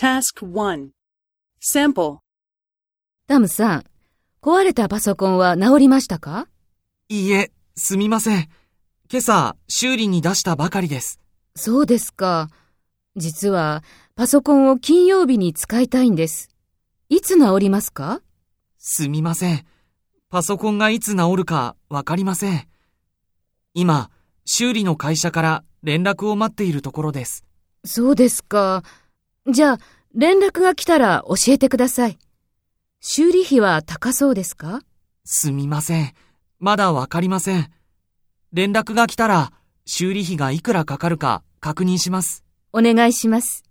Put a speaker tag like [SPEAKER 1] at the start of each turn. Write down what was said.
[SPEAKER 1] Task 1 Sample
[SPEAKER 2] タムさん、壊れたパソコンは治りましたか？
[SPEAKER 3] いいえ、すみません。今朝、修理に出したばかりです。
[SPEAKER 2] そうですか。実は、パソコンを金曜日に使いたいんです。いつ治りますか？
[SPEAKER 3] すみません。パソコンがいつ治るかわかりません。今、修理の会社から連絡を待っているところです。
[SPEAKER 2] そうですか。じゃあ、連絡が来たら教えてください。修理費は高そうですか？
[SPEAKER 3] すみません。まだわかりません。連絡が来たら、修理費がいくらかかるか確認します。
[SPEAKER 2] お願いします。